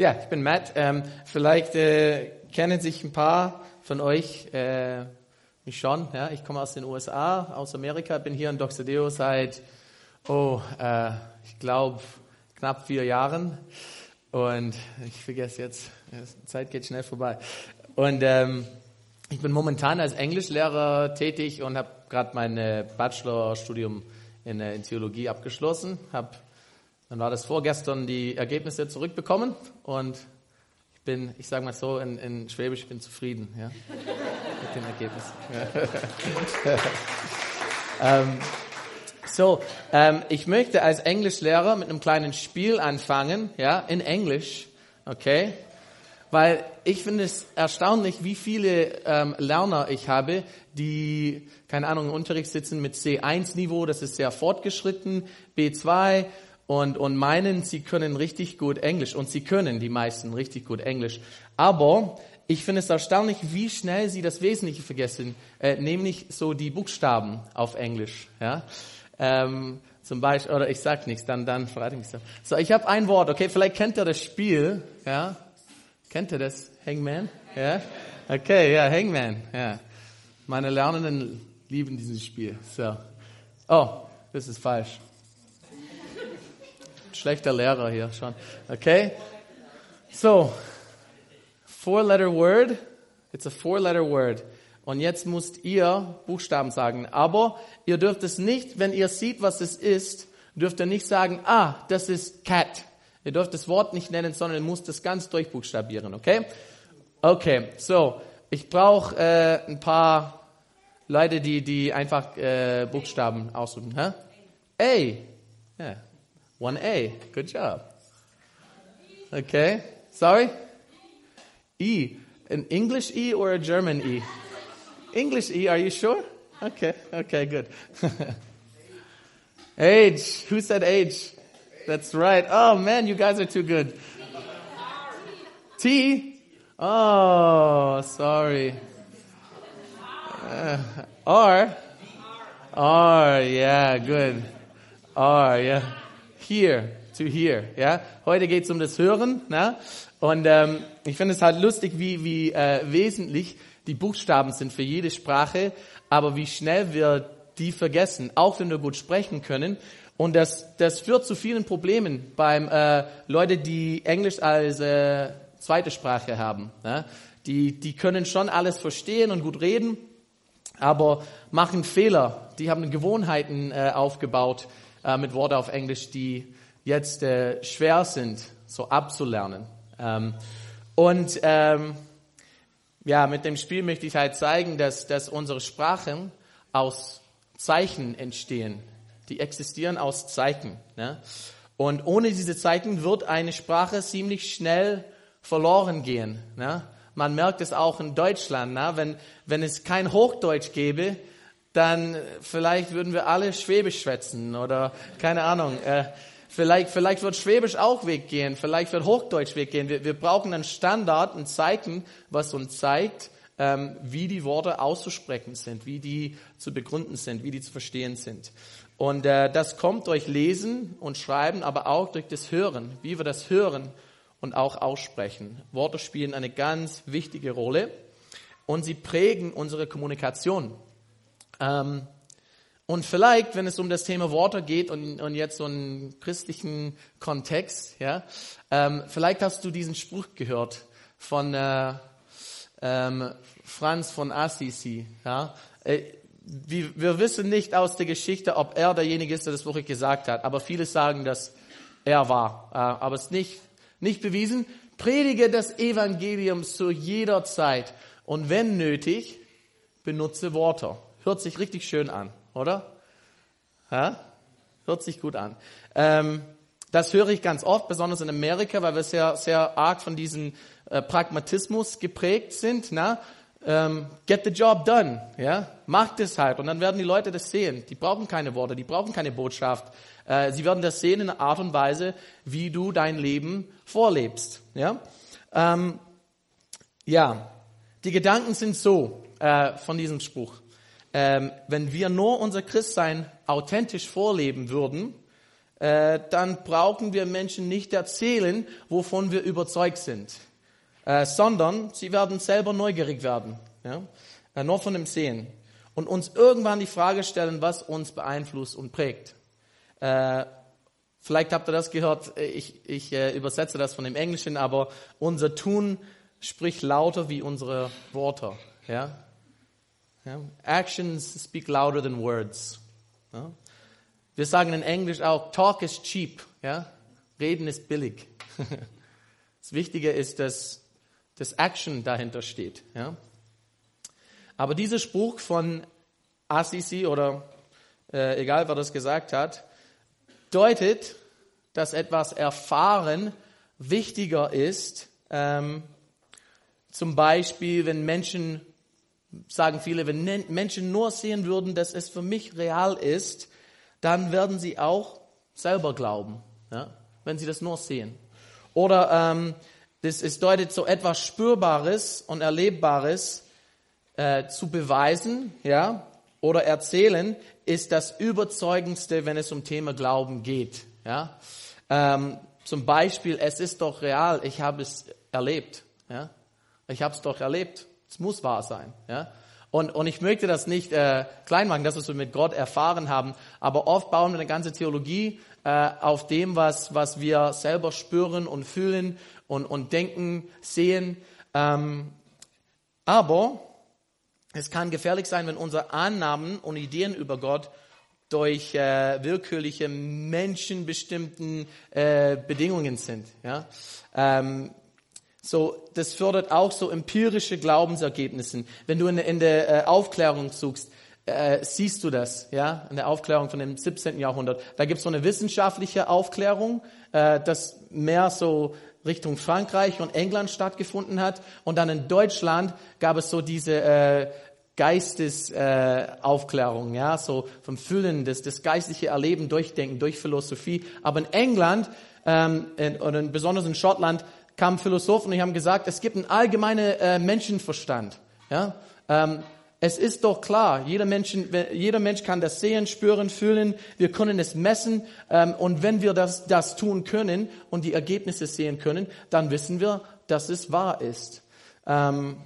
Ja, ich bin Matt. Ähm, vielleicht äh, kennen sich ein paar von euch äh, mich schon. Ja? Ich komme aus den USA, aus Amerika, bin hier in Doxodeo seit, oh, äh, ich glaube, knapp vier Jahren. Und ich vergesse jetzt, die Zeit geht schnell vorbei. Und ähm, ich bin momentan als Englischlehrer tätig und habe gerade mein äh, Bachelorstudium in, äh, in Theologie abgeschlossen. Hab, dann war das vorgestern die Ergebnisse zurückbekommen und ich bin, ich sage mal so, in, in Schwäbisch, ich bin zufrieden ja, mit dem Ergebnis. ähm, so, ähm, ich möchte als Englischlehrer mit einem kleinen Spiel anfangen, ja, in Englisch, okay? Weil ich finde es erstaunlich, wie viele ähm, Lerner ich habe, die, keine Ahnung, im Unterricht sitzen mit C1-Niveau, das ist sehr fortgeschritten, B2 und, und meinen, sie können richtig gut Englisch. Und sie können, die meisten, richtig gut Englisch. Aber ich finde es erstaunlich, wie schnell sie das Wesentliche vergessen, äh, nämlich so die Buchstaben auf Englisch. Ja? Ähm, zum Beispiel, oder ich sag nichts, dann, dann verrate ich mich so. ich habe ein Wort, okay, vielleicht kennt ihr das Spiel, ja? Kennt ihr das? Hangman? Ja? Okay, ja, Hangman, ja. Meine Lernenden lieben dieses Spiel. So. Oh, das ist falsch. Schlechter Lehrer hier schon. Okay? So, four-letter word. It's a four-letter word. Und jetzt müsst ihr Buchstaben sagen. Aber ihr dürft es nicht, wenn ihr seht, was es ist, dürft ihr nicht sagen, ah, das ist cat. Ihr dürft das Wort nicht nennen, sondern ihr müsst es ganz durchbuchstabieren, okay? Okay, so, ich brauche äh, ein paar Leute, die, die einfach äh, Buchstaben aussuchen. Hä? Ey. Ja. 1A. Good job. Okay. Sorry? E. An English E or a German E? English E, are you sure? Okay, okay, good. age. Who said age? That's right. Oh man, you guys are too good. T. Oh, sorry. Uh, R. R, yeah, good. R, yeah. Here. To hear. Ja. Heute geht's um das Hören. Na? Und ähm, ich finde es halt lustig, wie, wie äh, wesentlich die Buchstaben sind für jede Sprache, aber wie schnell wir die vergessen, auch wenn wir gut sprechen können. Und das, das führt zu vielen Problemen beim äh, Leute, die Englisch als äh, zweite Sprache haben. Ne? Die, die können schon alles verstehen und gut reden, aber machen Fehler. Die haben Gewohnheiten äh, aufgebaut äh, mit Worten auf Englisch, die jetzt äh, schwer sind, so abzulernen. Ähm, und ähm, ja, mit dem Spiel möchte ich halt zeigen, dass, dass unsere Sprachen aus Zeichen entstehen die existieren aus Zeichen. Ne? Und ohne diese Zeichen wird eine Sprache ziemlich schnell verloren gehen. Ne? Man merkt es auch in Deutschland. Ne? Wenn, wenn es kein Hochdeutsch gäbe, dann vielleicht würden wir alle Schwäbisch schwätzen oder keine Ahnung. Äh, vielleicht, vielleicht wird Schwäbisch auch weggehen, vielleicht wird Hochdeutsch weggehen. Wir, wir brauchen einen Standard, ein Zeichen, was uns zeigt, ähm, wie die Worte auszusprechen sind, wie die zu begründen sind, wie die zu verstehen sind. Und äh, das kommt durch Lesen und Schreiben, aber auch durch das Hören, wie wir das hören und auch aussprechen. Worte spielen eine ganz wichtige Rolle und sie prägen unsere Kommunikation. Ähm, und vielleicht, wenn es um das Thema Worte geht und, und jetzt so einen christlichen Kontext, ja, ähm, vielleicht hast du diesen Spruch gehört von äh, ähm, Franz von Assisi. Ja, äh, wir wissen nicht aus der Geschichte, ob er derjenige ist, der das wirklich gesagt hat, aber viele sagen, dass er war. Äh, aber es ist nicht, nicht bewiesen. Predige das Evangelium zu jeder Zeit und wenn nötig, benutze Worte. Hört sich richtig schön an, oder? Ja? Hört sich gut an. Ähm, das höre ich ganz oft, besonders in Amerika, weil wir sehr, sehr arg von diesem äh, Pragmatismus geprägt sind. Na? ähm, get the job done, ja, macht es halt und dann werden die Leute das sehen. Die brauchen keine Worte, die brauchen keine Botschaft. Äh, sie werden das sehen in der Art und Weise, wie du dein Leben vorlebst, ja. Ähm, ja, die Gedanken sind so äh, von diesem Spruch. Ähm, wenn wir nur unser Christsein authentisch vorleben würden, äh, dann brauchen wir Menschen nicht erzählen, wovon wir überzeugt sind, äh, sondern sie werden selber neugierig werden, ja? Äh, nur von dem Sehen und uns irgendwann die Frage stellen, was uns beeinflusst und prägt. Äh, vielleicht habt ihr das gehört, ich, ich äh, übersetze das von dem Englischen, aber unser Tun spricht lauter wie unsere Worte. Ja? Ja? Actions speak louder than words. Ja? Wir sagen in Englisch auch, talk is cheap. Ja? Reden ist billig. das Wichtige ist, dass das Action dahinter steht. Ja? Aber dieser Spruch von Assisi oder äh, egal wer das gesagt hat, deutet, dass etwas erfahren wichtiger ist. Ähm, zum Beispiel, wenn Menschen, sagen viele, wenn Menschen nur sehen würden, dass es für mich real ist, dann werden sie auch selber glauben, ja, wenn sie das nur sehen. Oder ähm, das, es deutet so etwas Spürbares und Erlebbares äh, zu beweisen, ja, oder erzählen, ist das überzeugendste, wenn es um Thema Glauben geht. Ja? Ähm, zum Beispiel, es ist doch real, ich habe es erlebt. Ja? Ich habe es doch erlebt. Es muss wahr sein. Ja? Und, und ich möchte das nicht äh, klein machen, dass wir mit Gott erfahren haben, aber oft bauen wir eine ganze Theologie äh, auf dem, was, was wir selber spüren und fühlen und, und denken, sehen. Ähm, aber es kann gefährlich sein, wenn unsere Annahmen und Ideen über Gott durch äh, willkürliche menschenbestimmten äh, Bedingungen sind. Ja? Ähm, so, das fördert auch so empirische Glaubensergebnisse. Wenn du in, in der äh, Aufklärung suchst, äh, siehst du das, ja, in der Aufklärung von dem 17. Jahrhundert. Da gibt es so eine wissenschaftliche Aufklärung, äh, das mehr so Richtung Frankreich und England stattgefunden hat. Und dann in Deutschland gab es so diese äh, Geistesaufklärung, äh, ja, so vom Fühlen, das, das geistliche Erleben, Durchdenken, durch Philosophie. Aber in England ähm, in, oder besonders in Schottland kamen Philosophen und haben gesagt, es gibt einen allgemeinen äh, Menschenverstand. Ja? Ähm, es ist doch klar, jeder, Menschen, jeder Mensch kann das sehen, spüren, fühlen, wir können es messen ähm, und wenn wir das, das tun können und die Ergebnisse sehen können, dann wissen wir, dass es wahr ist. Ähm,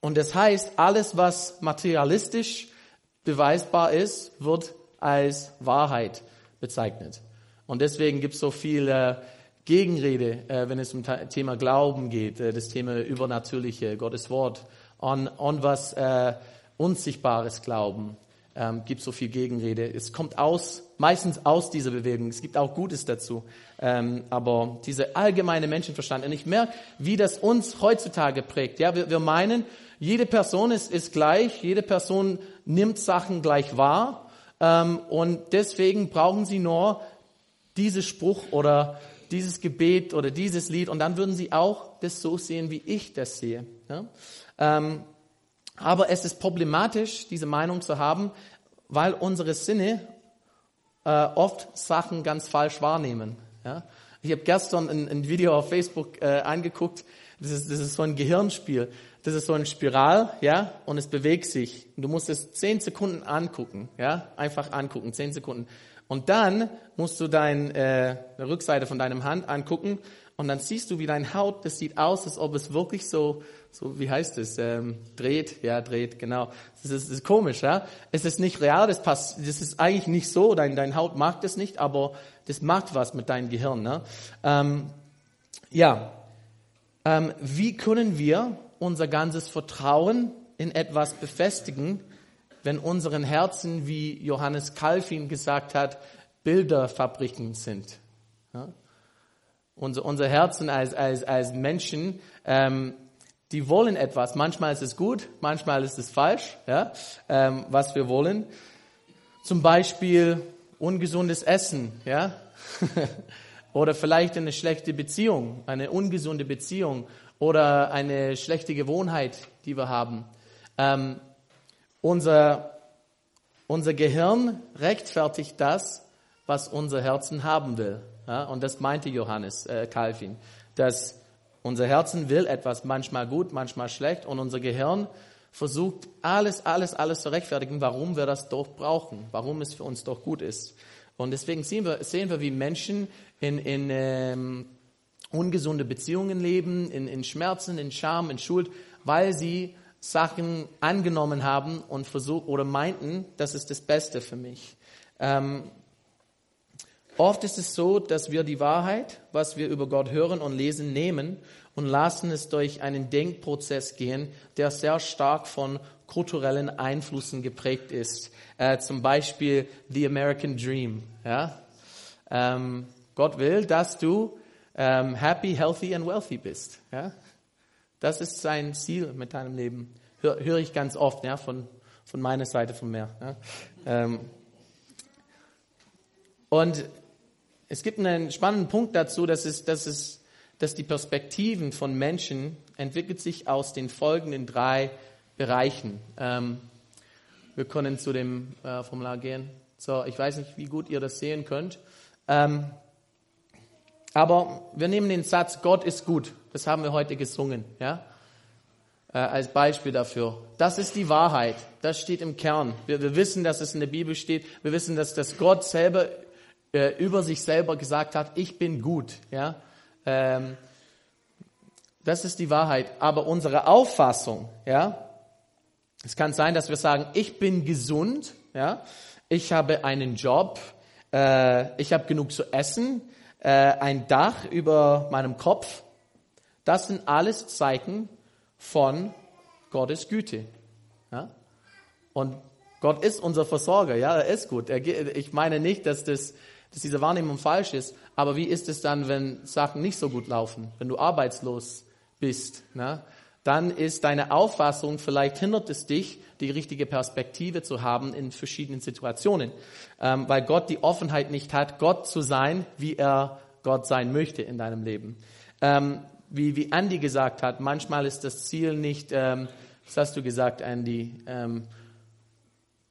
und das heißt, alles, was materialistisch beweisbar ist, wird als Wahrheit bezeichnet. Und deswegen gibt es so viel äh, Gegenrede, äh, wenn es um Thema Glauben geht, äh, das Thema Übernatürliche, Gottes Wort an, an was äh, Unsichtbares glauben. Ähm, gibt so viel Gegenrede. Es kommt aus, meistens aus dieser Bewegung. Es gibt auch Gutes dazu. Ähm, aber diese allgemeine Menschenverstand. Und ich merke, wie das uns heutzutage prägt. Ja, wir, wir meinen, jede Person ist, ist gleich. Jede Person nimmt Sachen gleich wahr. Ähm, und deswegen brauchen sie nur diesen Spruch oder dieses Gebet oder dieses Lied und dann würden sie auch das so sehen, wie ich das sehe. Ja? Ähm, aber es ist problematisch, diese Meinung zu haben, weil unsere Sinne äh, oft Sachen ganz falsch wahrnehmen. Ja? Ich habe gestern ein, ein, Video auf Facebook äh, angeguckt. Das ist, das ist so ein Gehirnspiel. Das ist so ein Spiral, ja, und es bewegt sich. du musst es zehn Sekunden angucken, ja, einfach angucken, zehn Sekunden. Und dann musst du deine äh, Rückseite von deinem Hand angucken und dann siehst du, wie dein Haut, das sieht aus, als ob es wirklich so, so wie heißt es, ähm, dreht, ja, dreht, genau. Das ist, das ist komisch, ja. Es ist nicht real, das passt, das ist eigentlich nicht so, dein, dein Haut mag das nicht, aber das macht was mit deinem Gehirn, ne? Ähm, ja, ähm, wie können wir unser ganzes Vertrauen in etwas befestigen, wenn unseren Herzen, wie Johannes Calvin gesagt hat, Bilderfabriken sind? Ja? Unser, unser Herzen als, als, als Menschen, ähm, die wollen etwas. Manchmal ist es gut, manchmal ist es falsch, ja, ähm, was wir wollen. Zum Beispiel ungesundes Essen, ja, oder vielleicht eine schlechte Beziehung, eine ungesunde Beziehung oder eine schlechte Gewohnheit, die wir haben. Ähm, unser, unser Gehirn rechtfertigt das, was unser Herzen haben will. Ja, und das meinte Johannes äh, Calvin, dass unser Herzen will etwas manchmal gut, manchmal schlecht und unser Gehirn versucht alles, alles, alles zu rechtfertigen, warum wir das doch brauchen, warum es für uns doch gut ist. Und deswegen sehen wir, sehen wir wie Menschen in, in ähm, ungesunde Beziehungen leben, in, in Schmerzen, in Scham, in Schuld, weil sie Sachen angenommen haben und versucht oder meinten, das ist das Beste für mich. Ähm, oft ist es so, dass wir die Wahrheit, was wir über Gott hören und lesen, nehmen und lassen es durch einen Denkprozess gehen, der sehr stark von kulturellen Einflüssen geprägt ist. Äh, zum Beispiel The American Dream. Ja? Ähm, Gott will, dass du ähm, happy, healthy and wealthy bist. Ja? Das ist sein Ziel mit deinem Leben. Hör, höre ich ganz oft ja, von, von meiner Seite von mir. Ja? Ähm, und es gibt einen spannenden Punkt dazu, dass es, dass es, dass die Perspektiven von Menschen entwickelt sich aus den folgenden drei Bereichen. Ähm, wir können zu dem äh, Formular gehen. So, ich weiß nicht, wie gut ihr das sehen könnt. Ähm, aber wir nehmen den Satz, Gott ist gut. Das haben wir heute gesungen, ja? Äh, als Beispiel dafür. Das ist die Wahrheit. Das steht im Kern. Wir, wir wissen, dass es in der Bibel steht. Wir wissen, dass, dass Gott selber äh, über sich selber gesagt hat, ich bin gut, ja? Ähm, das ist die Wahrheit. Aber unsere Auffassung, ja, es kann sein, dass wir sagen, ich bin gesund, ja, ich habe einen Job, äh, ich habe genug zu essen, äh, ein Dach über meinem Kopf. Das sind alles Zeichen von Gottes Güte. Ja? Und Gott ist unser Versorger, ja, er ist gut. Er, ich meine nicht, dass, das, dass diese Wahrnehmung falsch ist, aber wie ist es dann, wenn Sachen nicht so gut laufen, wenn du arbeitslos bist? Ne? Dann ist deine Auffassung, vielleicht hindert es dich, die richtige Perspektive zu haben in verschiedenen Situationen, ähm, weil Gott die Offenheit nicht hat, Gott zu sein, wie er Gott sein möchte in deinem Leben. Ähm, wie, wie Andy gesagt hat, manchmal ist das Ziel nicht, ähm, was hast du gesagt, Andy? Ähm,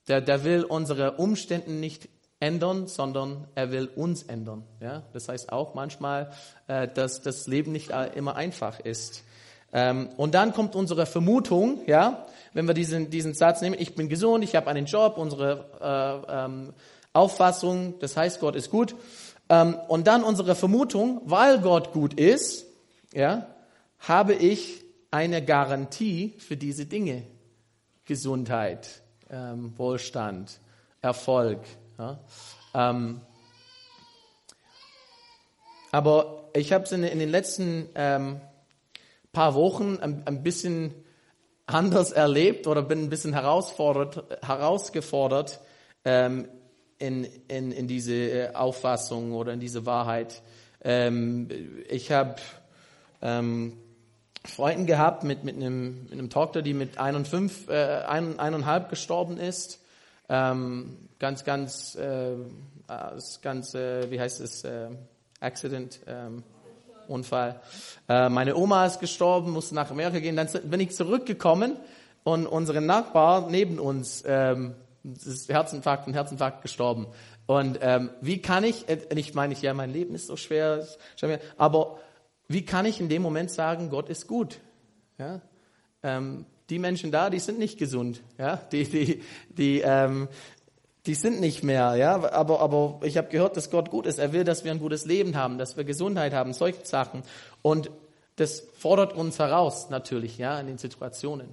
der, der will unsere Umstände nicht ändern, sondern er will uns ändern. Ja? Das heißt auch manchmal, äh, dass das Leben nicht immer einfach ist. Ähm, und dann kommt unsere Vermutung, ja, wenn wir diesen, diesen Satz nehmen, ich bin gesund, ich habe einen Job, unsere äh, ähm, Auffassung, das heißt, Gott ist gut. Ähm, und dann unsere Vermutung, weil Gott gut ist, ja, habe ich eine Garantie für diese Dinge. Gesundheit, ähm, Wohlstand, Erfolg. Ja. Ähm, aber ich habe es in, in, den letzten ähm, paar Wochen ein, ein bisschen anders erlebt oder bin ein bisschen herausfordert, herausgefordert ähm, in, in, in diese äh, Auffassung oder in diese Wahrheit. Ähm, ich habe ähm, Freunden gehabt mit, mit, einem, mit einem Tochter, die mit ein und fünf, äh, ein, eineinhalb gestorben ist. Ähm, ganz, ganz, äh, ganz, äh, wie heißt es, äh, Accident, ähm, Unfall. Äh, meine Oma ist gestorben, musste nach Amerika gehen. Dann bin ich zurückgekommen und unsere Nachbar neben uns ähm, ist Herzinfarkt und Herzinfarkt gestorben. Und ähm, wie kann ich, äh, ich meine, ja, mein Leben ist so schwer, aber wie kann ich in dem Moment sagen, Gott ist gut? Ja? Ähm, die Menschen da, die sind nicht gesund. Ja? Die, die, die, ähm, die sind nicht mehr, ja, aber, aber ich habe gehört, dass Gott gut ist. Er will, dass wir ein gutes Leben haben, dass wir Gesundheit haben, solche Sachen. Und das fordert uns heraus, natürlich, ja, in den Situationen.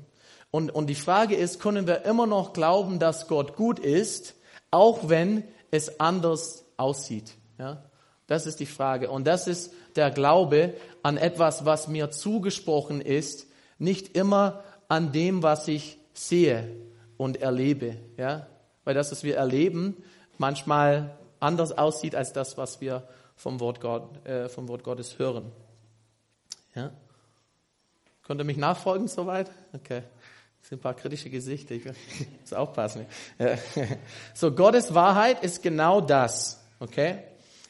Und, und die Frage ist, können wir immer noch glauben, dass Gott gut ist, auch wenn es anders aussieht, ja? Das ist die Frage. Und das ist der Glaube an etwas, was mir zugesprochen ist, nicht immer an dem, was ich sehe und erlebe, ja? Weil das, was wir erleben, manchmal anders aussieht als das, was wir vom Wort, Gott, äh, vom Wort Gottes hören. Ja? Könnt ihr mich nachfolgen soweit? Okay. Das sind ein paar kritische Gesichter. Ich muss aufpassen. Ja. So, Gottes Wahrheit ist genau das. Okay?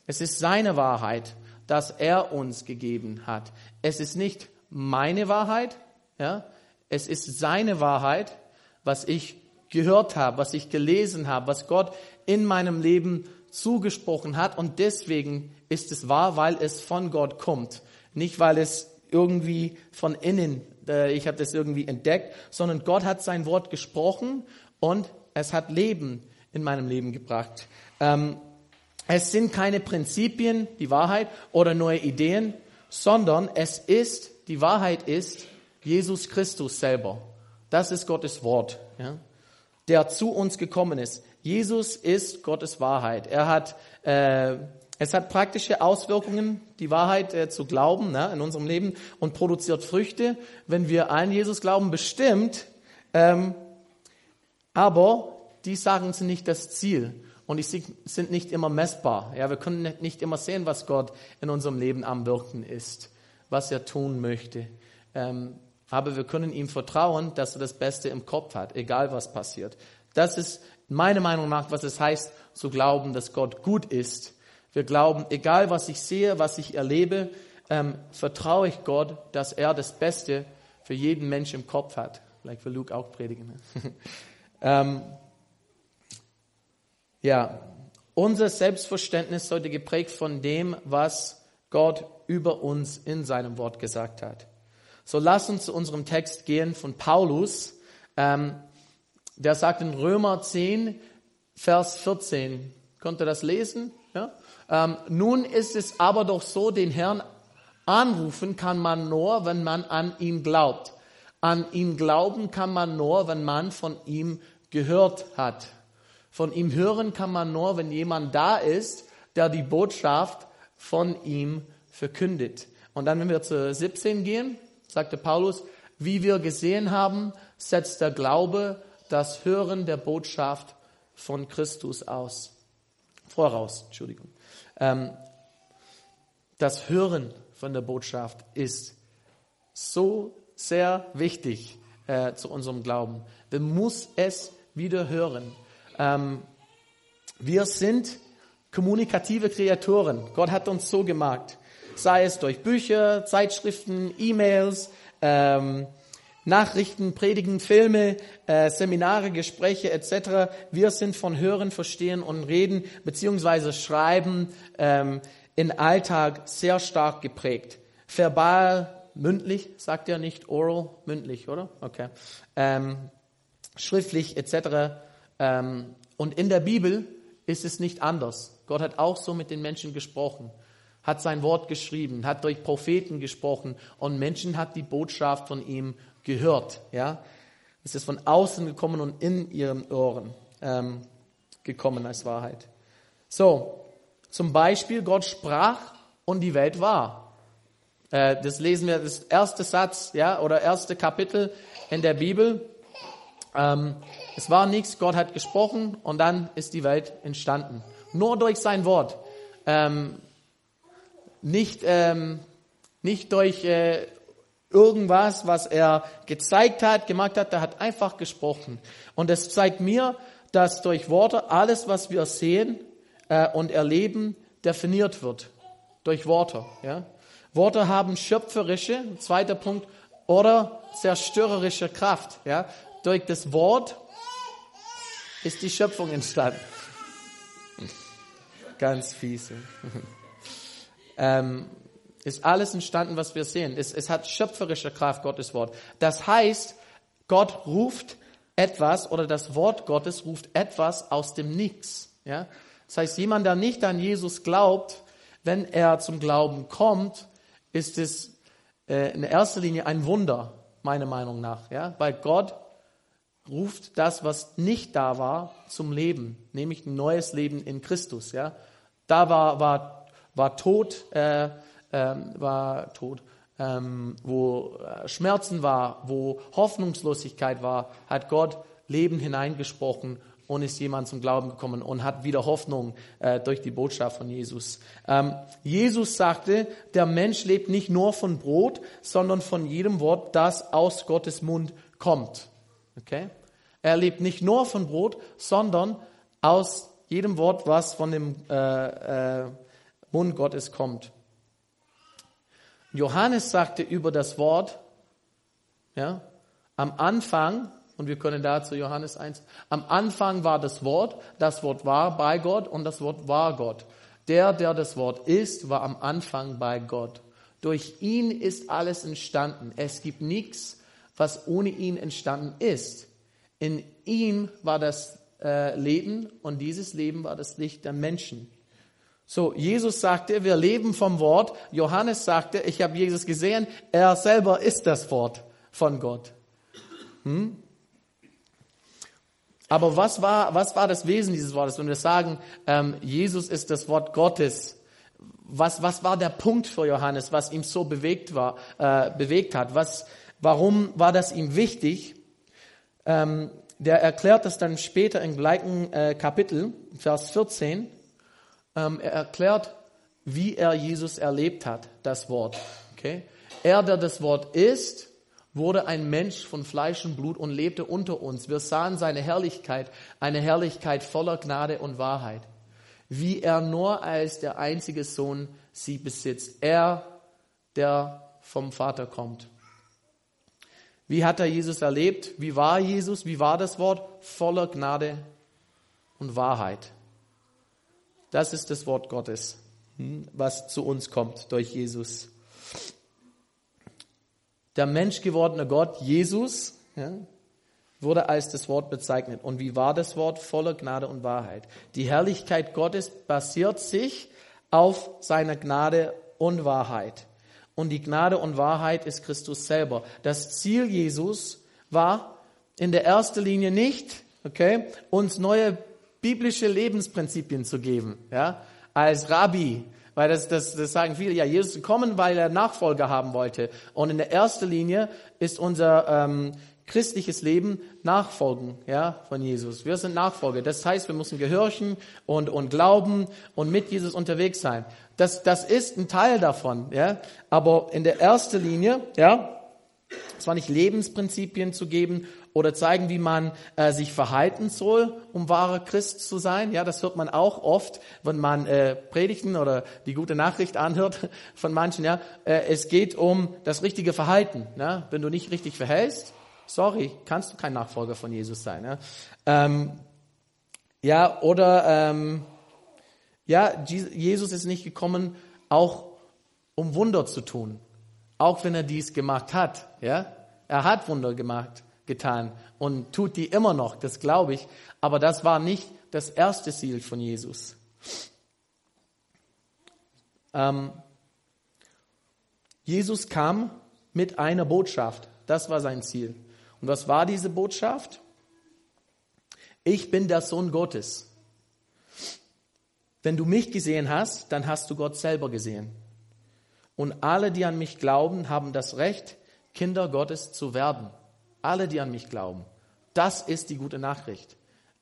Es ist seine Wahrheit, dass er uns gegeben hat. Es ist nicht meine Wahrheit. Ja? Es ist seine Wahrheit, was ich gehört habe, was ich gelesen habe, was Gott in meinem Leben zugesprochen hat. Und deswegen ist es wahr, weil es von Gott kommt. Nicht, weil es irgendwie von innen, äh, ich habe das irgendwie entdeckt, sondern Gott hat sein Wort gesprochen und es hat Leben in meinem Leben gebracht. Ähm, Es sind keine Prinzipien, die Wahrheit oder neue Ideen, sondern es ist, die Wahrheit ist Jesus Christus selber. Das ist Gottes Wort, ja, der zu uns gekommen ist. Jesus ist Gottes Wahrheit. Er hat, äh, es hat praktische Auswirkungen, die Wahrheit äh, zu glauben ne, in unserem Leben und produziert Früchte, wenn wir an Jesus glauben, bestimmt. Ähm, aber die sagen sind nicht das Ziel und die sind nicht immer messbar. Ja, wir können nicht immer sehen, was Gott in unserem Leben am Wirken ist, was er tun möchte. Ähm, aber wir können ihm vertrauen, dass er das Beste im Kopf hat, egal was passiert. Das ist meiner Meinung nach, was es heißt, zu glauben, dass Gott gut ist. Wir glauben, egal was ich sehe, was ich erlebe, ähm, vertraue ich Gott, dass er das Beste für jeden Menschen im Kopf hat. Like für Luke auch predigen. Ne? ähm, ja, unser Selbstverständnis sollte geprägt von dem, was Gott über uns in seinem Wort gesagt hat. So lass uns zu unserem Text gehen von Paulus. Ähm, der sagt in Römer 10, Vers 14. Konnte das lesen? Ja? Ähm, nun ist es aber doch so, den Herrn anrufen kann man nur, wenn man an ihn glaubt. An ihn glauben kann man nur, wenn man von ihm gehört hat. Von ihm hören kann man nur, wenn jemand da ist, der die Botschaft von ihm verkündet. Und dann, wenn wir zu 17 gehen, sagte Paulus, wie wir gesehen haben, setzt der Glaube das Hören der Botschaft von Christus aus. Voraus, Entschuldigung. Ähm, das Hören von der Botschaft ist so sehr wichtig äh, zu unserem Glauben. Wir muss es wieder hören. Ähm, wir sind kommunikative Kreaturen. Gott hat uns so gemacht sei es durch Bücher, Zeitschriften, E-Mails, ähm, Nachrichten, Predigen, Filme, äh, Seminare, Gespräche etc. Wir sind von Hören, Verstehen und Reden beziehungsweise Schreiben ähm, in Alltag sehr stark geprägt. Verbal, mündlich, sagt er nicht oral, mündlich, oder? Okay. Ähm, schriftlich etc. Ähm, und in der Bibel ist es nicht anders. Gott hat auch so mit den Menschen gesprochen hat sein Wort geschrieben, hat durch Propheten gesprochen und Menschen hat die Botschaft von ihm gehört. Ja, es ist von außen gekommen und in ihren Ohren ähm, gekommen als Wahrheit. So, zum Beispiel Gott sprach und die Welt war. Äh, das lesen wir, das erste Satz, ja, oder erste Kapitel in der Bibel. Ähm, es war nichts, Gott hat gesprochen und dann ist die Welt entstanden. Nur durch sein Wort. Ähm, nicht, ähm, nicht durch äh, irgendwas, was er gezeigt hat, gemacht hat, er hat einfach gesprochen. Und es zeigt mir, dass durch Worte alles, was wir sehen äh, und erleben, definiert wird. Durch Worte. Ja? Worte haben schöpferische, zweiter Punkt, oder zerstörerische Kraft. Ja? Durch das Wort ist die Schöpfung entstanden. Ganz fiese ähm, ist alles entstanden, was wir sehen. Es, es hat schöpferische Kraft, Gottes Wort. Das heißt, Gott ruft etwas oder das Wort Gottes ruft etwas aus dem Nichts. Ja? Das heißt, jemand, der nicht an Jesus glaubt, wenn er zum Glauben kommt, ist es äh, in erster Linie ein Wunder, meiner Meinung nach. Ja? Weil Gott ruft das, was nicht da war, zum Leben, nämlich ein neues Leben in Christus. Ja? Da war, war war tot, äh, äh, war tot, ähm, wo äh, Schmerzen war, wo Hoffnungslosigkeit war, hat Gott Leben hineingesprochen und ist jemand zum Glauben gekommen und hat wieder Hoffnung äh, durch die Botschaft von Jesus. Ähm, Jesus sagte, der Mensch lebt nicht nur von Brot, sondern von jedem Wort, das aus Gottes Mund kommt. Okay? Er lebt nicht nur von Brot, sondern aus jedem Wort, was von dem äh, äh, Mund Gottes kommt. Johannes sagte über das Wort, ja, am Anfang, und wir können dazu Johannes 1, am Anfang war das Wort, das Wort war bei Gott und das Wort war Gott. Der, der das Wort ist, war am Anfang bei Gott. Durch ihn ist alles entstanden. Es gibt nichts, was ohne ihn entstanden ist. In ihm war das äh, Leben und dieses Leben war das Licht der Menschen. So, Jesus sagte, wir leben vom Wort. Johannes sagte, ich habe Jesus gesehen. Er selber ist das Wort von Gott. Hm? Aber was war, was war das Wesen dieses Wortes? Wenn wir sagen, ähm, Jesus ist das Wort Gottes, was, was war der Punkt für Johannes, was ihm so bewegt war, äh, bewegt hat? Was, warum war das ihm wichtig? Ähm, der erklärt das dann später im gleichen äh, Kapitel, Vers 14. Ähm, er erklärt, wie er Jesus erlebt hat, das Wort. Okay? Er, der das Wort ist, wurde ein Mensch von Fleisch und Blut und lebte unter uns. Wir sahen seine Herrlichkeit, eine Herrlichkeit voller Gnade und Wahrheit, wie er nur als der einzige Sohn sie besitzt. Er, der vom Vater kommt. Wie hat er Jesus erlebt? Wie war Jesus? Wie war das Wort? Voller Gnade und Wahrheit. Das ist das Wort Gottes, hm, was zu uns kommt durch Jesus. Der menschgewordene Gott, Jesus, ja, wurde als das Wort bezeichnet. Und wie war das Wort? Voller Gnade und Wahrheit. Die Herrlichkeit Gottes basiert sich auf seiner Gnade und Wahrheit. Und die Gnade und Wahrheit ist Christus selber. Das Ziel Jesus war in der ersten Linie nicht, okay, uns neue biblische Lebensprinzipien zu geben, ja, als Rabbi, weil das, das, das sagen viele, ja, Jesus gekommen, weil er Nachfolger haben wollte. Und in der ersten Linie ist unser ähm, christliches Leben Nachfolgen ja, von Jesus. Wir sind Nachfolger. Das heißt, wir müssen gehorchen und, und glauben und mit Jesus unterwegs sein. Das, das ist ein Teil davon. Ja? Aber in der ersten Linie, ja, zwar nicht Lebensprinzipien zu geben oder zeigen, wie man äh, sich verhalten soll, um wahrer Christ zu sein. Ja, das hört man auch oft, wenn man äh, Predigten oder die gute Nachricht anhört von manchen. Ja, äh, es geht um das richtige Verhalten. Ja? Wenn du nicht richtig verhältst, sorry, kannst du kein Nachfolger von Jesus sein. Ja, ähm, ja oder ähm, ja, Jesus ist nicht gekommen, auch um Wunder zu tun, auch wenn er dies gemacht hat. Ja, er hat Wunder gemacht getan und tut die immer noch, das glaube ich. Aber das war nicht das erste Ziel von Jesus. Ähm, Jesus kam mit einer Botschaft. Das war sein Ziel. Und was war diese Botschaft? Ich bin der Sohn Gottes. Wenn du mich gesehen hast, dann hast du Gott selber gesehen. Und alle, die an mich glauben, haben das Recht, Kinder Gottes zu werden. Alle, die an mich glauben. Das ist die gute Nachricht.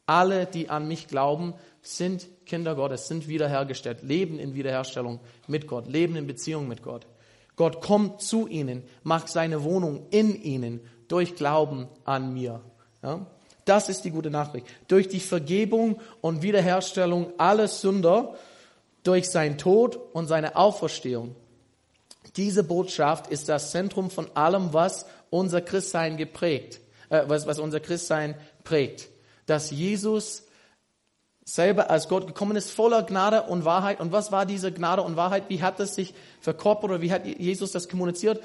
Alle, die an mich glauben, sind Kinder Gottes, sind wiederhergestellt, leben in Wiederherstellung mit Gott, leben in Beziehung mit Gott. Gott kommt zu ihnen, macht seine Wohnung in ihnen durch Glauben an mir. Ja? Das ist die gute Nachricht. Durch die Vergebung und Wiederherstellung aller Sünder, durch sein Tod und seine Auferstehung. Diese Botschaft ist das Zentrum von allem, was unser Christsein geprägt, äh, was, was unser Christsein prägt. Dass Jesus selber als Gott gekommen ist, voller Gnade und Wahrheit. Und was war diese Gnade und Wahrheit? Wie hat es sich verkörpert oder wie hat Jesus das kommuniziert?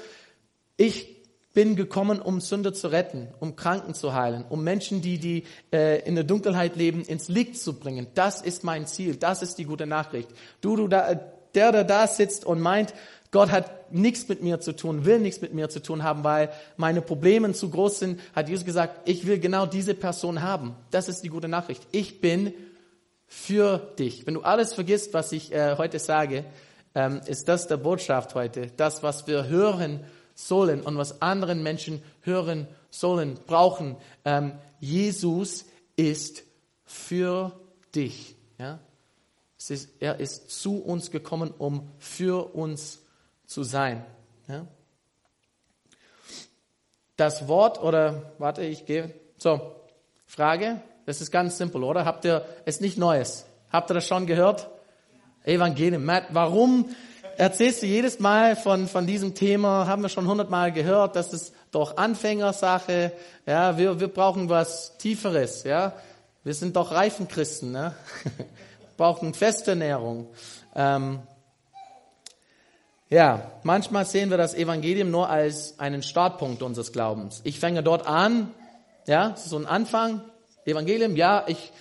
Ich bin gekommen, um Sünder zu retten, um Kranken zu heilen, um Menschen, die, die äh, in der Dunkelheit leben, ins Licht zu bringen. Das ist mein Ziel. Das ist die gute Nachricht. Du, du da, der, der da sitzt und meint, Gott hat nichts mit mir zu tun, will nichts mit mir zu tun haben, weil meine Probleme zu groß sind, hat Jesus gesagt, ich will genau diese Person haben. Das ist die gute Nachricht. Ich bin für dich. Wenn du alles vergisst, was ich äh, heute sage, ähm, ist das der Botschaft heute. Das, was wir hören sollen und was anderen Menschen hören sollen, brauchen. Ähm, Jesus ist für dich. Ja? Ist, er ist zu uns gekommen, um für uns zu sein. Ja? Das Wort oder, warte, ich gehe. So, Frage, das ist ganz simpel, oder? Habt ihr, es nicht Neues. Habt ihr das schon gehört? Evangelium. Matt, warum erzählst du jedes Mal von, von diesem Thema? Haben wir schon hundertmal gehört, das ist doch Anfängersache. Ja, wir, wir brauchen was Tieferes, ja. Wir sind doch Reifenchristen, ne? brauchen feste Ernährung. Ähm, ja, manchmal sehen wir das Evangelium nur als einen Startpunkt unseres Glaubens. Ich fange dort an, ja, so ein Anfang, Evangelium, ja, ich,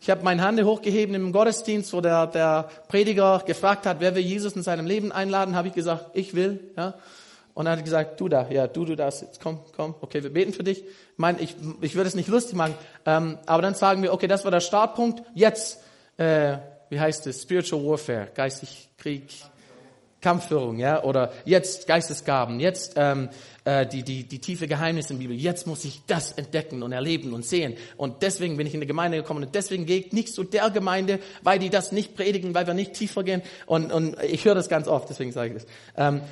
Ich habe meine Hand hochgeheben im Gottesdienst, wo der, der Prediger gefragt hat, wer will Jesus in seinem Leben einladen, habe ich gesagt, ich will. Ja. Und er hat gesagt, du da, ja, du, du das, jetzt komm, komm, okay, wir beten für dich. Ich meine, ich, ich würde es nicht lustig machen, ähm, aber dann sagen wir, okay, das war der Startpunkt, jetzt, äh, wie heißt es, Spiritual Warfare, geistig Krieg, Kampfführung, ja, oder jetzt Geistesgaben, jetzt ähm, äh, die, die, die tiefe Geheimnisse in der Bibel, jetzt muss ich das entdecken und erleben und sehen. Und deswegen bin ich in die Gemeinde gekommen und deswegen gehe ich nicht zu der Gemeinde, weil die das nicht predigen, weil wir nicht tiefer gehen. Und, und ich höre das ganz oft, deswegen sage ich das. Ähm,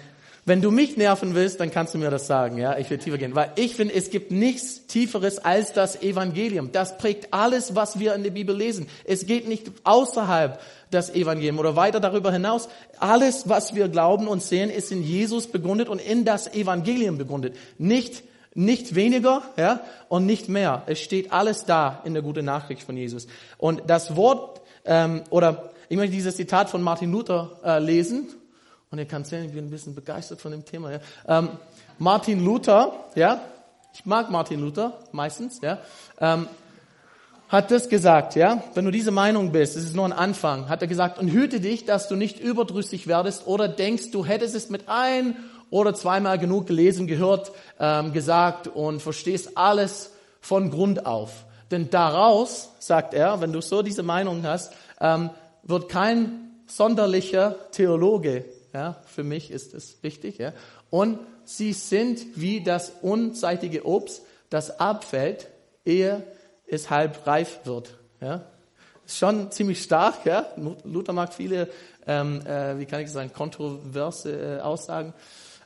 wenn du mich nerven willst, dann kannst du mir das sagen, ja, ich will tiefer gehen, weil ich finde, es gibt nichts tieferes als das Evangelium. Das prägt alles, was wir in der Bibel lesen. Es geht nicht außerhalb das Evangelium oder weiter darüber hinaus. Alles, was wir glauben und sehen, ist in Jesus begründet und in das Evangelium begründet. Nicht nicht weniger, ja, und nicht mehr. Es steht alles da in der guten Nachricht von Jesus. Und das Wort ähm, oder ich möchte dieses Zitat von Martin Luther äh, lesen und ihr könnt sehen, ich bin ein bisschen begeistert von dem Thema. Ja. Ähm, Martin Luther, ja, ich mag Martin Luther meistens, ja, ähm, hat das gesagt, ja. Wenn du diese Meinung bist, das ist nur ein Anfang, hat er gesagt, und hüte dich, dass du nicht überdrüssig werdest oder denkst, du hättest es mit ein oder zweimal genug gelesen, gehört, ähm, gesagt und verstehst alles von Grund auf. Denn daraus, sagt er, wenn du so diese Meinung hast, ähm, wird kein sonderlicher Theologe ja, für mich ist es wichtig. Ja. Und sie sind wie das unseitige Obst, das abfällt, ehe es halb reif wird. Ja. Ist schon ziemlich stark. Ja. Luther mag viele, ähm, äh, wie kann ich sagen, kontroverse äh, Aussagen.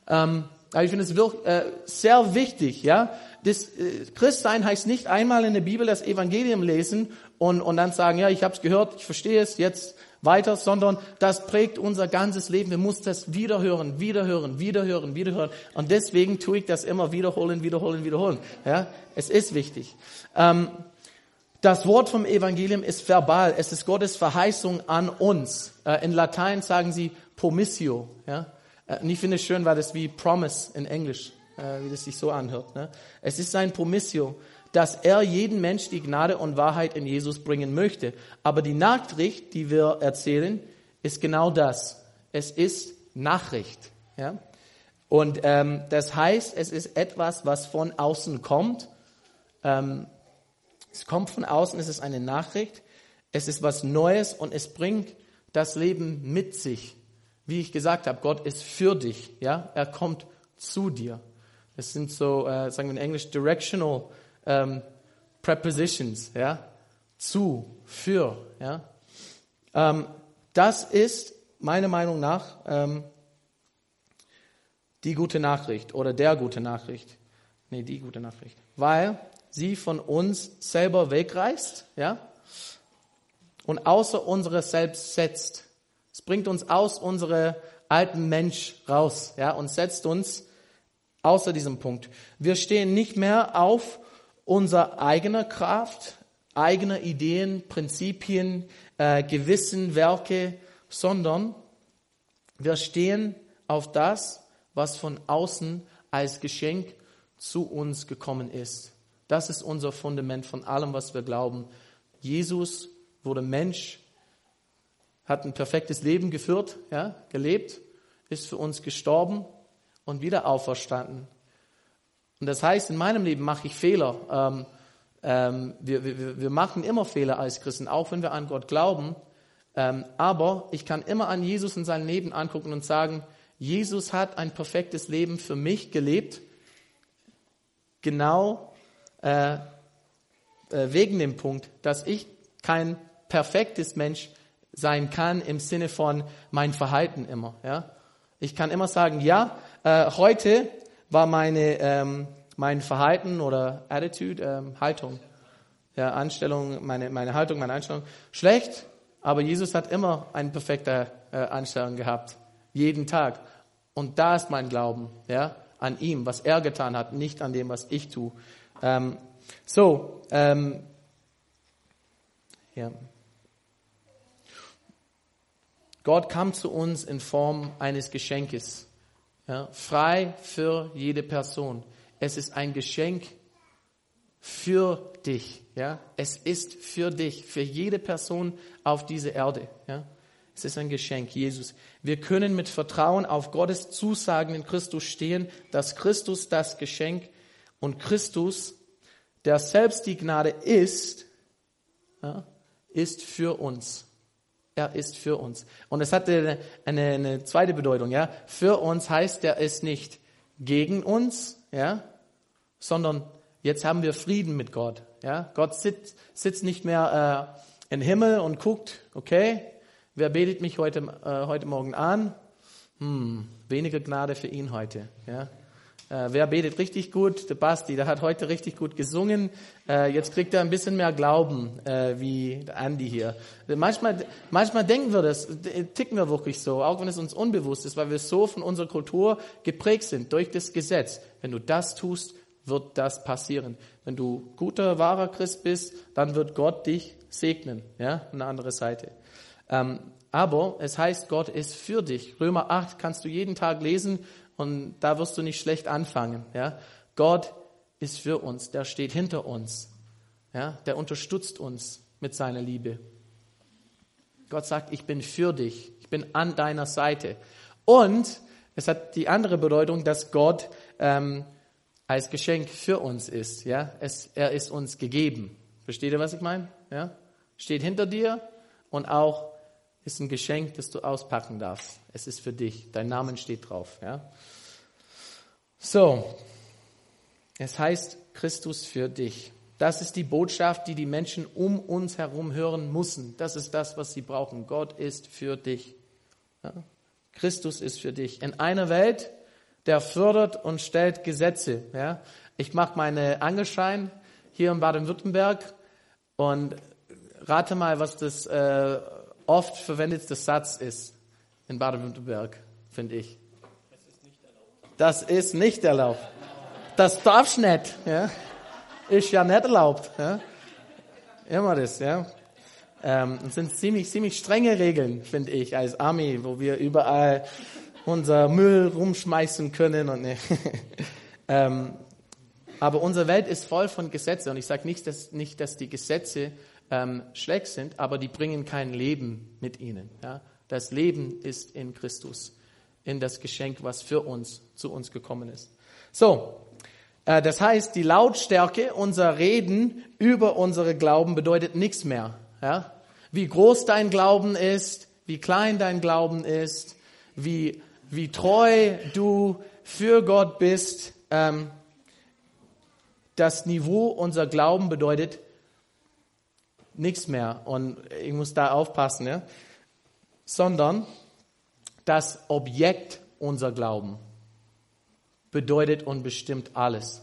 Ähm, aber ich finde es wirklich, äh, sehr wichtig. Ja. Das äh, Christsein heißt nicht einmal in der Bibel das Evangelium lesen und, und dann sagen, ja, ich habe es gehört, ich verstehe es, jetzt weiter, sondern das prägt unser ganzes Leben. Wir müssen das wiederhören, wiederhören, wiederhören, wiederhören. Und deswegen tue ich das immer wiederholen, wiederholen, wiederholen. Ja, es ist wichtig. Ähm, das Wort vom Evangelium ist verbal. Es ist Gottes Verheißung an uns. Äh, in Latein sagen sie promissio. Ja? Äh, und ich finde es schön, weil das wie promise in Englisch, äh, wie das sich so anhört. Ne? Es ist sein promissio dass er jeden Mensch die Gnade und Wahrheit in Jesus bringen möchte. Aber die Nachricht, die wir erzählen, ist genau das. Es ist Nachricht. Ja? Und ähm, das heißt, es ist etwas, was von außen kommt. Ähm, es kommt von außen, es ist eine Nachricht. Es ist was Neues und es bringt das Leben mit sich. Wie ich gesagt habe, Gott ist für dich. Ja, er kommt zu dir. Es sind so, äh, sagen wir in Englisch, directional ähm, Prepositions, ja, zu, für, ja. Ähm, das ist meiner Meinung nach ähm, die gute Nachricht oder der gute Nachricht. Nee, die gute Nachricht. Weil sie von uns selber wegreißt, ja, und außer unseres Selbst setzt. Es bringt uns aus unserem alten Mensch raus, ja, und setzt uns außer diesem Punkt. Wir stehen nicht mehr auf unser eigener Kraft, eigener Ideen, Prinzipien, äh, Gewissen, Werke, sondern wir stehen auf das, was von außen als Geschenk zu uns gekommen ist. Das ist unser Fundament von allem, was wir glauben. Jesus wurde Mensch, hat ein perfektes Leben geführt, ja, gelebt, ist für uns gestorben und wieder auferstanden. Und das heißt, in meinem Leben mache ich Fehler. Ähm, ähm, wir, wir, wir machen immer Fehler als Christen, auch wenn wir an Gott glauben. Ähm, aber ich kann immer an Jesus in seinem Leben angucken und sagen, Jesus hat ein perfektes Leben für mich gelebt, genau äh, äh, wegen dem Punkt, dass ich kein perfektes Mensch sein kann im Sinne von mein Verhalten immer. Ja? Ich kann immer sagen, ja, äh, heute war meine, ähm, mein Verhalten oder Attitude, ähm, Haltung, ja, Anstellung, meine, meine Haltung, meine Einstellung schlecht, aber Jesus hat immer eine perfekte äh, Anstellung gehabt, jeden Tag. Und da ist mein Glauben, ja, an ihm, was er getan hat, nicht an dem, was ich tue. Ähm, so, ähm, ja. Gott kam zu uns in Form eines Geschenkes. Ja, frei für jede Person. Es ist ein Geschenk für dich. Ja, es ist für dich, für jede Person auf dieser Erde. Ja, es ist ein Geschenk, Jesus. Wir können mit Vertrauen auf Gottes Zusagen in Christus stehen, dass Christus das Geschenk und Christus, der selbst die Gnade ist, ja, ist für uns. Er ist für uns. Und es hat eine, eine, eine zweite Bedeutung, ja. Für uns heißt, er ist nicht gegen uns, ja, sondern jetzt haben wir Frieden mit Gott. Ja, Gott sitzt, sitzt nicht mehr äh, im Himmel und guckt, okay, wer betet mich heute, äh, heute Morgen an? Hm, weniger Gnade für ihn heute. Ja. Äh, wer betet richtig gut? Der Basti, der hat heute richtig gut gesungen. Äh, jetzt kriegt er ein bisschen mehr Glauben, äh, wie Andy hier. Manchmal, manchmal denken wir das, ticken wir wirklich so, auch wenn es uns unbewusst ist, weil wir so von unserer Kultur geprägt sind durch das Gesetz. Wenn du das tust, wird das passieren. Wenn du guter, wahrer Christ bist, dann wird Gott dich segnen. Ja, eine andere Seite. Ähm, aber es heißt, Gott ist für dich. Römer 8 kannst du jeden Tag lesen und da wirst du nicht schlecht anfangen. Ja, Gott ist für uns. Der steht hinter uns. Ja, der unterstützt uns mit seiner Liebe. Gott sagt, ich bin für dich. Ich bin an deiner Seite. Und es hat die andere Bedeutung, dass Gott ähm, als Geschenk für uns ist. Ja? Es, er ist uns gegeben. Versteht ihr, was ich meine? Ja? Steht hinter dir und auch ist ein Geschenk, das du auspacken darfst. Es ist für dich. Dein Name steht drauf. Ja? So, es heißt Christus für dich. Das ist die Botschaft, die die Menschen um uns herum hören müssen. Das ist das, was sie brauchen. Gott ist für dich. Ja? Christus ist für dich. In einer Welt, der fördert und stellt Gesetze. Ja? Ich mache meine Angelschein hier in Baden-Württemberg und rate mal, was das äh, oft verwendete Satz ist in Baden-Württemberg, finde ich. Das ist nicht erlaubt. Das darfst nicht. Ja? Ist ja nicht erlaubt. Ja? Immer das, ja. Ähm, das sind ziemlich, ziemlich strenge Regeln, finde ich, als Army, wo wir überall unser Müll rumschmeißen können und ne. ähm, aber unsere Welt ist voll von Gesetzen und ich sage nicht, dass, nicht, dass die Gesetze ähm, schlecht sind, aber die bringen kein Leben mit ihnen. Ja? Das Leben ist in Christus, in das Geschenk, was für uns zu uns gekommen ist. So, äh, das heißt, die Lautstärke unserer Reden über unsere Glauben bedeutet nichts mehr. Ja? Wie groß dein Glauben ist, wie klein dein Glauben ist, wie wie treu du für Gott bist. Ähm, das Niveau unser Glauben bedeutet nichts mehr. Und ich muss da aufpassen, ja? sondern das Objekt unser Glauben bedeutet und bestimmt alles.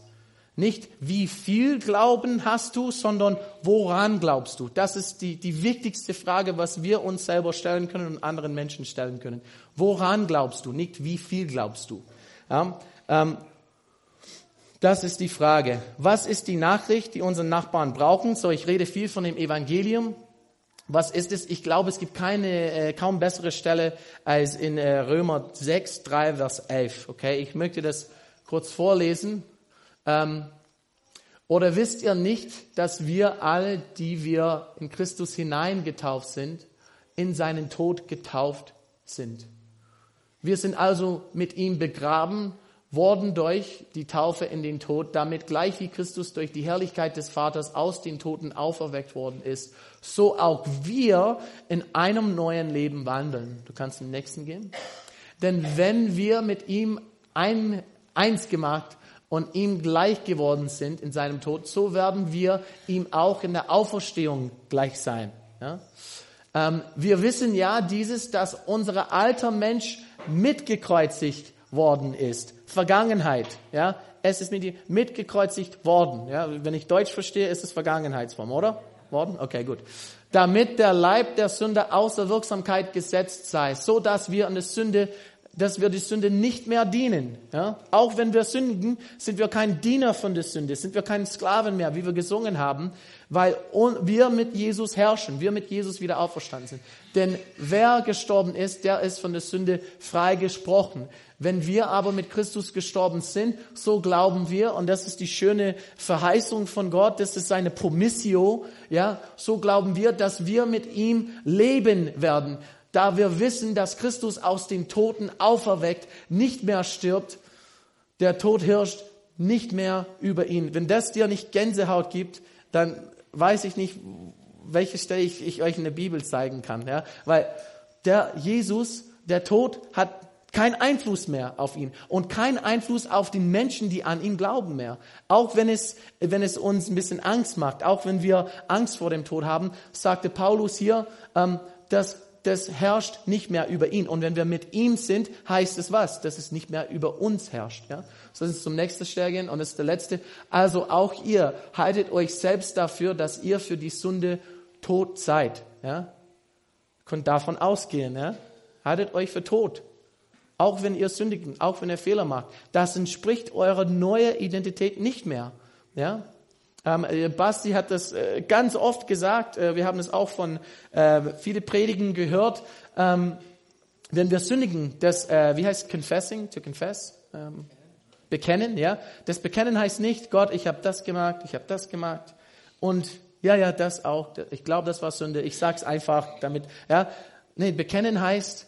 Nicht wie viel Glauben hast du, sondern woran glaubst du? Das ist die, die wichtigste Frage, was wir uns selber stellen können und anderen Menschen stellen können. Woran glaubst du? Nicht wie viel glaubst du? Ja, ähm, das ist die Frage. Was ist die Nachricht, die unsere Nachbarn brauchen? So, ich rede viel von dem Evangelium. Was ist es? Ich glaube, es gibt keine, äh, kaum bessere Stelle als in äh, Römer 6, 3, Vers 11. Okay, ich möchte das kurz vorlesen. Ähm, oder wisst ihr nicht, dass wir alle, die wir in Christus hineingetauft sind, in seinen Tod getauft sind? Wir sind also mit ihm begraben worden durch die Taufe in den Tod, damit gleich wie Christus durch die Herrlichkeit des Vaters aus den Toten auferweckt worden ist, so auch wir in einem neuen Leben wandeln. Du kannst den nächsten gehen. Denn wenn wir mit ihm ein, eins gemacht und ihm gleich geworden sind in seinem Tod, so werden wir ihm auch in der Auferstehung gleich sein. Ja? Ähm, wir wissen ja dieses, dass unser alter Mensch mitgekreuzigt worden ist. Vergangenheit, ja. Es ist mit, mitgekreuzigt worden, ja. Wenn ich Deutsch verstehe, ist es Vergangenheitsform, oder? Worden? Okay, gut. Damit der Leib der Sünde außer Wirksamkeit gesetzt sei, so dass wir an der Sünde dass wir die Sünde nicht mehr dienen. Ja? Auch wenn wir sündigen, sind wir kein Diener von der Sünde, sind wir kein Sklaven mehr, wie wir gesungen haben, weil wir mit Jesus herrschen, wir mit Jesus wieder auferstanden sind. Denn wer gestorben ist, der ist von der Sünde freigesprochen. Wenn wir aber mit Christus gestorben sind, so glauben wir, und das ist die schöne Verheißung von Gott, das ist seine Promissio, ja, so glauben wir, dass wir mit ihm leben werden da wir wissen, dass Christus aus den Toten auferweckt, nicht mehr stirbt, der Tod herrscht nicht mehr über ihn. Wenn das dir nicht Gänsehaut gibt, dann weiß ich nicht, welche Stelle ich, ich euch in der Bibel zeigen kann. Ja? Weil der Jesus, der Tod hat keinen Einfluss mehr auf ihn und keinen Einfluss auf die Menschen, die an ihn glauben mehr. Auch wenn es, wenn es uns ein bisschen Angst macht, auch wenn wir Angst vor dem Tod haben, sagte Paulus hier, ähm, dass das herrscht nicht mehr über ihn. Und wenn wir mit ihm sind, heißt es was? Dass es nicht mehr über uns herrscht. Ja? So ist es zum nächsten Stelle und das ist der letzte. Also auch ihr haltet euch selbst dafür, dass ihr für die Sünde tot seid. Ja? Könnt davon ausgehen. Ja? Haltet euch für tot. Auch wenn ihr sündigen, auch wenn ihr Fehler macht. Das entspricht eurer neuen Identität nicht mehr. Ja? Ähm, äh, Basti hat das äh, ganz oft gesagt. Äh, wir haben es auch von äh, viele Predigen gehört. Ähm, wenn wir sündigen, das, äh, wie heißt confessing, to confess? Ähm, bekennen, ja. Das Bekennen heißt nicht, Gott, ich habe das gemacht, ich habe das gemacht und ja, ja, das auch. Ich glaube, das war Sünde. Ich sag's einfach damit. Ja, nee, bekennen heißt,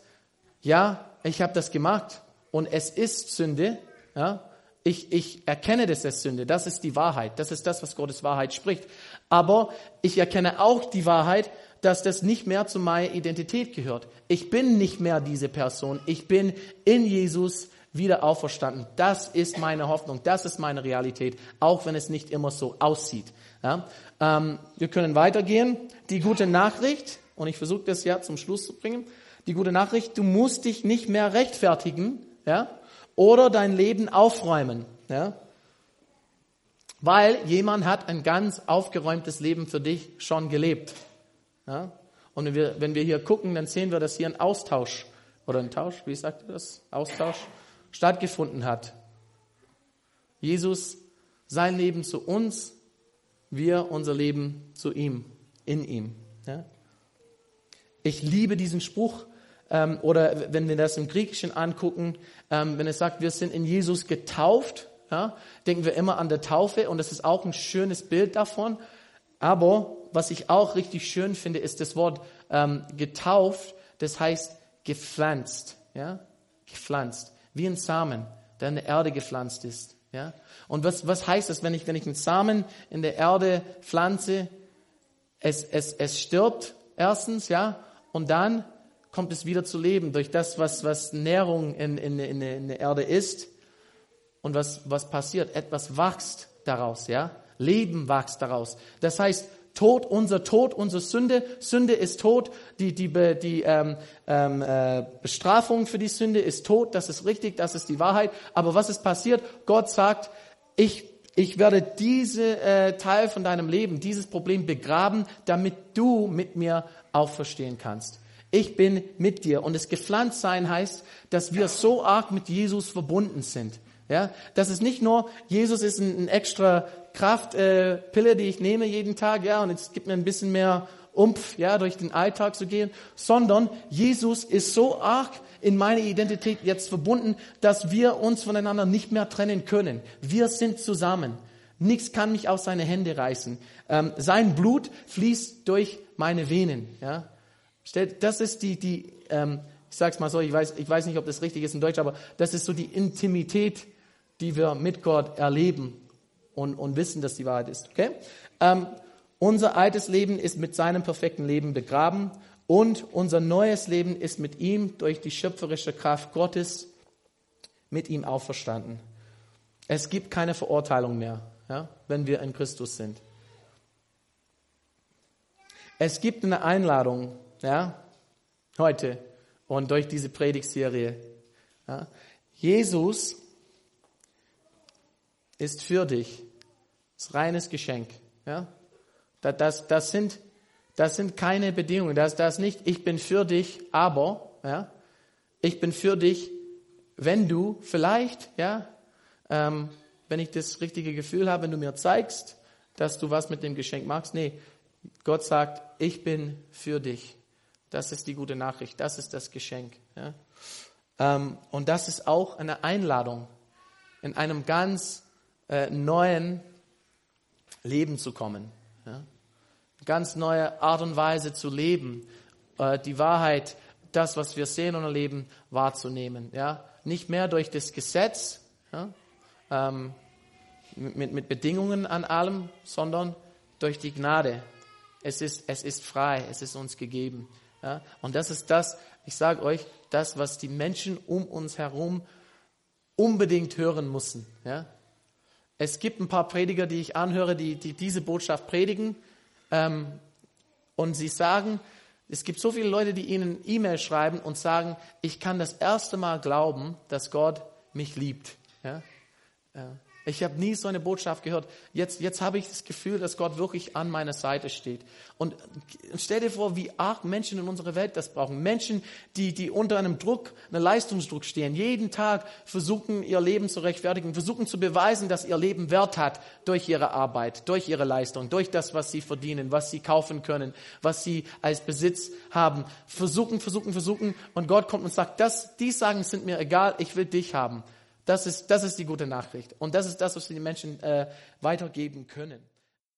ja, ich habe das gemacht und es ist Sünde. Ja, ich, ich erkenne das als Sünde. Das ist die Wahrheit. Das ist das, was Gottes Wahrheit spricht. Aber ich erkenne auch die Wahrheit, dass das nicht mehr zu meiner Identität gehört. Ich bin nicht mehr diese Person. Ich bin in Jesus wieder auferstanden. Das ist meine Hoffnung. Das ist meine Realität. Auch wenn es nicht immer so aussieht. Ja? Ähm, wir können weitergehen. Die gute Nachricht, und ich versuche das ja zum Schluss zu bringen. Die gute Nachricht, du musst dich nicht mehr rechtfertigen. Ja? Oder dein Leben aufräumen. Ja? Weil jemand hat ein ganz aufgeräumtes Leben für dich schon gelebt. Ja? Und wenn wir, wenn wir hier gucken, dann sehen wir, dass hier ein Austausch oder ein Tausch, wie sagt ihr das? Austausch stattgefunden hat. Jesus, sein Leben zu uns, wir unser Leben zu ihm, in ihm. Ja? Ich liebe diesen Spruch, ähm, oder wenn wir das im Griechischen angucken, ähm, wenn es sagt, wir sind in Jesus getauft, ja, denken wir immer an der Taufe und das ist auch ein schönes Bild davon. Aber was ich auch richtig schön finde, ist das Wort ähm, getauft, das heißt gepflanzt, ja, gepflanzt, wie ein Samen, der in der Erde gepflanzt ist, ja. Und was, was heißt das, wenn ich, wenn ich einen Samen in der Erde pflanze? Es, es, es stirbt erstens, ja, und dann kommt es wieder zu leben durch das, was, was Nährung in, in, in, in der Erde ist. Und was, was passiert? Etwas wächst daraus, ja? Leben wächst daraus. Das heißt, Tod, unser Tod, unsere Sünde. Sünde ist Tod. Die, die, die ähm, ähm, äh, Bestrafung für die Sünde ist Tod. Das ist richtig, das ist die Wahrheit. Aber was ist passiert? Gott sagt, ich, ich werde diese äh, Teil von deinem Leben, dieses Problem begraben, damit du mit mir auferstehen kannst ich bin mit dir. Und das Gepflanztsein heißt, dass wir so arg mit Jesus verbunden sind. Ja, das ist nicht nur, Jesus ist ein, ein extra Kraftpille, äh, die ich nehme jeden Tag, ja, und es gibt mir ein bisschen mehr Umpf, ja, durch den Alltag zu gehen, sondern Jesus ist so arg in meine Identität jetzt verbunden, dass wir uns voneinander nicht mehr trennen können. Wir sind zusammen. Nichts kann mich aus seine Hände reißen. Ähm, sein Blut fließt durch meine Venen. Ja? Das ist die, die ähm, ich sag's mal so, ich weiß, ich weiß nicht, ob das richtig ist in Deutsch, aber das ist so die Intimität, die wir mit Gott erleben und, und wissen, dass die Wahrheit ist. Okay? Ähm, unser altes Leben ist mit seinem perfekten Leben begraben und unser neues Leben ist mit ihm durch die schöpferische Kraft Gottes mit ihm auferstanden. Es gibt keine Verurteilung mehr, ja, wenn wir in Christus sind. Es gibt eine Einladung ja, heute und durch diese Predigtserie. Ja, Jesus ist für dich. Das reines Geschenk. Ja, das, das, das, sind, das sind keine Bedingungen. Das, das nicht, ich bin für dich, aber, ja, ich bin für dich, wenn du vielleicht, ja, ähm, wenn ich das richtige Gefühl habe, wenn du mir zeigst, dass du was mit dem Geschenk magst, nee, Gott sagt, ich bin für dich. Das ist die gute Nachricht, das ist das Geschenk. Ja? Ähm, und das ist auch eine Einladung, in einem ganz äh, neuen Leben zu kommen. Ja? Ganz neue Art und Weise zu leben, äh, die Wahrheit, das, was wir sehen und erleben, wahrzunehmen. Ja? Nicht mehr durch das Gesetz, ja? ähm, mit, mit Bedingungen an allem, sondern durch die Gnade. Es ist, es ist frei, es ist uns gegeben. Ja? Und das ist das, ich sage euch, das, was die Menschen um uns herum unbedingt hören müssen. Ja? Es gibt ein paar Prediger, die ich anhöre, die, die diese Botschaft predigen. Ähm, und sie sagen, es gibt so viele Leute, die ihnen E-Mail schreiben und sagen, ich kann das erste Mal glauben, dass Gott mich liebt. Ja? Ich habe nie so eine Botschaft gehört. Jetzt, jetzt habe ich das Gefühl, dass Gott wirklich an meiner Seite steht. Und stell dir vor, wie arg Menschen in unserer Welt das brauchen. Menschen, die, die unter einem Druck, einem Leistungsdruck stehen, jeden Tag versuchen, ihr Leben zu rechtfertigen, versuchen zu beweisen, dass ihr Leben Wert hat durch ihre Arbeit, durch ihre Leistung, durch das, was sie verdienen, was sie kaufen können, was sie als Besitz haben. Versuchen, versuchen, versuchen. Und Gott kommt und sagt, das, die Sagen sind mir egal, ich will dich haben. Das ist, das ist die gute Nachricht. Und das ist das, was wir den Menschen äh, weitergeben können.